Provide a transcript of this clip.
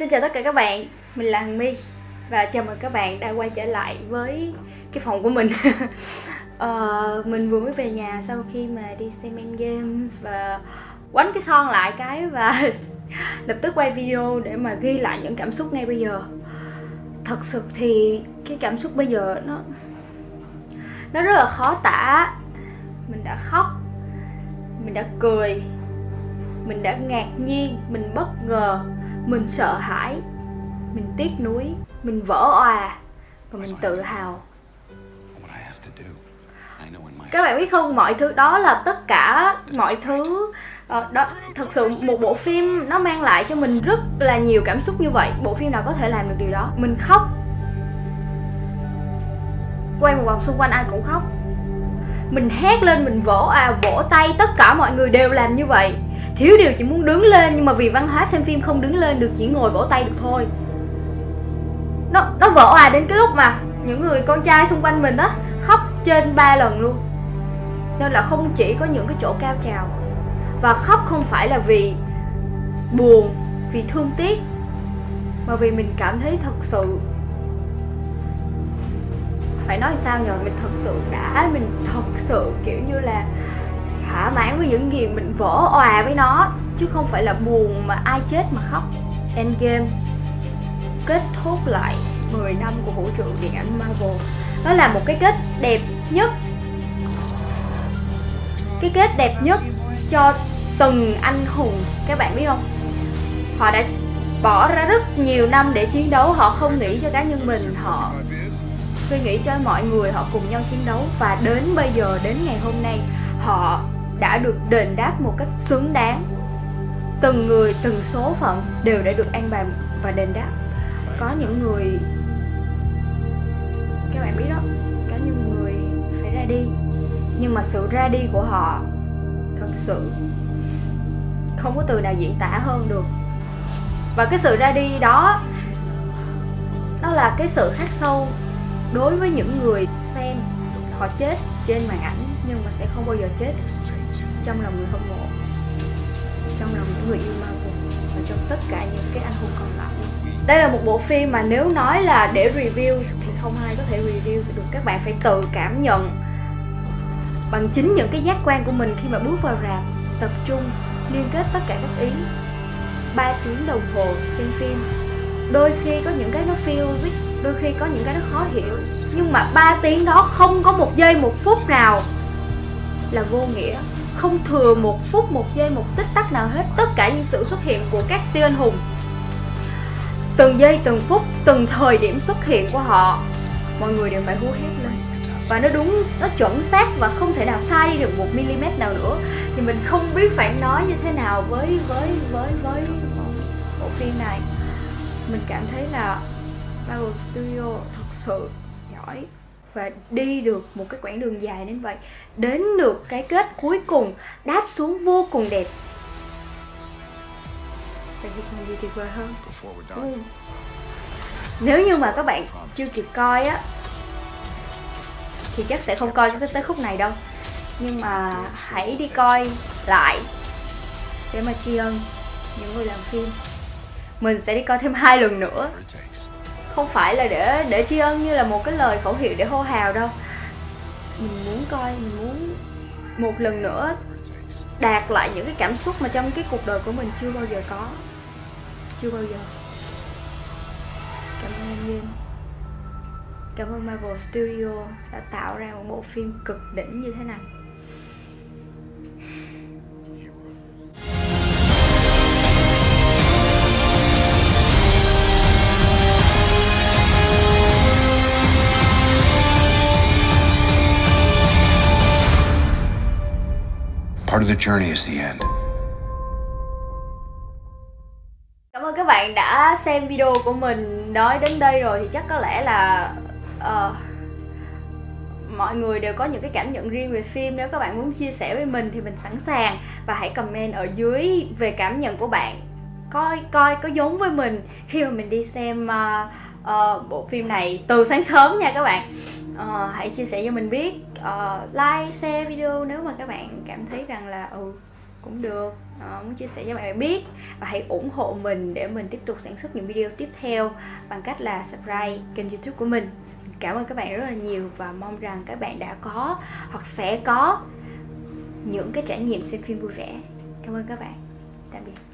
Xin chào tất cả các bạn, mình là Hằng My và chào mừng các bạn đã quay trở lại với cái phòng của mình. uh, mình vừa mới về nhà sau khi mà đi xem Endgames và quánh cái son lại cái và lập tức quay video để mà ghi lại những cảm xúc ngay bây giờ. Thật sự thì cái cảm xúc bây giờ nó nó rất là khó tả. Mình đã khóc, mình đã cười, mình đã ngạc nhiên, mình bất ngờ mình sợ hãi. Mình tiếc nuối mình vỡ òa và mình tự hào. Các bạn biết không mọi thứ đó là tất cả mọi thứ ờ, đó thật sự một bộ phim nó mang lại cho mình rất là nhiều cảm xúc như vậy. Bộ phim nào có thể làm được điều đó? Mình khóc. Quay một vòng xung quanh ai cũng khóc. Mình hét lên mình vỗ à vỗ tay tất cả mọi người đều làm như vậy thiếu điều chỉ muốn đứng lên, nhưng mà vì văn hóa xem phim không đứng lên được, chỉ ngồi vỗ tay được thôi. Nó nó vỡ hòa à đến cái lúc mà những người con trai xung quanh mình á, khóc trên ba lần luôn. Nên là không chỉ có những cái chỗ cao trào, và khóc không phải là vì buồn, vì thương tiếc, mà vì mình cảm thấy thật sự. Phải nói sao nhờ, mình thật sự đã, mình thật sự kiểu như là thỏa mãn với những gì mình vỡ òa với nó, chứ không phải là buồn mà ai chết mà khóc. Endgame kết thúc lại 10 năm của vũ trụ điện ảnh Marvel. Nó là một cái kết đẹp nhất. Cái kết đẹp nhất cho từng anh hùng. Các bạn biết không? Họ đã bỏ ra rất nhiều năm để chiến đấu. Họ không nghĩ cho cá nhân mình, họ suy nghĩ cho mọi người, họ cùng nhau chiến đấu. Và đến bây giờ, đến ngày hôm nay, họ đã được đền đáp một cách xứng đáng. Từng người, từng số phận đều đã được an bài và đền đáp. Có những người, các bạn biết đó, có những người phải ra đi. Nhưng mà sự ra đi của họ thật sự không có từ nào diễn tả hơn được. Và cái sự ra đi đó nó là cái sự khắc sâu đối với những người xem họ chết trên màn ảnh nhưng mà sẽ không bao giờ chết trong lòng người hâm mộ, trong lòng những người yêu Marvel và trong tất cả những cái anh hùng còn lại. Đây là một bộ phim mà nếu nói là để review thì không ai có thể review được. Các bạn phải tự cảm nhận bằng chính những cái giác quan của mình khi mà bước vào rạp, tập trung, liên kết tất cả các ý. 3 tiếng đồng hồ xem phim. Đôi khi có những cái nó physics đôi khi có những cái nó khó hiểu. Nhưng mà 3 tiếng đó không có một giây, một phút nào là vô nghĩa không thừa một phút, một giây, một tích tắc nào hết. Tất cả những sự xuất hiện của các siêu anh hùng. Từng giây, từng phút, từng thời điểm xuất hiện của họ, mọi người đều phải hú hét lên. Và nó đúng, nó chuẩn xác và không thể nào sai đi được một mm nào nữa. Thì mình không biết phải nói như thế nào với với với với bộ phim này. Mình cảm thấy là Marvel Studio thật sự giỏi và đi được một cái quãng đường dài đến vậy đến được cái kết cuối cùng đáp xuống vô cùng đẹp. Vậy thì còn gì tuyệt vời hơn. Ừ. nếu như mà các bạn chưa kịp coi á thì chắc sẽ không coi tới, tới khúc này đâu. Nhưng mà hãy đi coi lại để mà tri ân những người làm phim. Mình sẽ đi coi thêm hai lần nữa không phải là để để tri ân như là một cái lời khẩu hiệu để hô hào đâu. Mình muốn coi, mình muốn một lần nữa đạt lại những cái cảm xúc mà trong cái cuộc đời của mình chưa bao giờ có. Chưa bao giờ. Cảm ơn anh em cảm ơn Marvel Studio đã tạo ra một bộ phim cực đỉnh như thế này. Part of the journey is the end. Cảm ơn các bạn đã xem video của mình nói đến đây rồi thì chắc có lẽ là uh, mọi người đều có những cái cảm nhận riêng về phim. Nếu các bạn muốn chia sẻ với mình thì mình sẵn sàng. Và hãy comment ở dưới về cảm nhận của bạn. Coi coi có giống với mình khi mà mình đi xem uh, uh, bộ phim này từ sáng sớm nha các bạn. Uh, hãy chia sẻ cho mình biết uh, like share video nếu mà các bạn cảm thấy rằng là ừ cũng được. Uh, muốn chia sẻ cho bạn biết và hãy ủng hộ mình để mình tiếp tục sản xuất những video tiếp theo bằng cách là subscribe kênh youtube của mình cảm ơn các bạn rất là nhiều và mong rằng các bạn đã có hoặc sẽ có những cái trải nghiệm xem phim vui vẻ. Cảm ơn các bạn. Tạm biệt.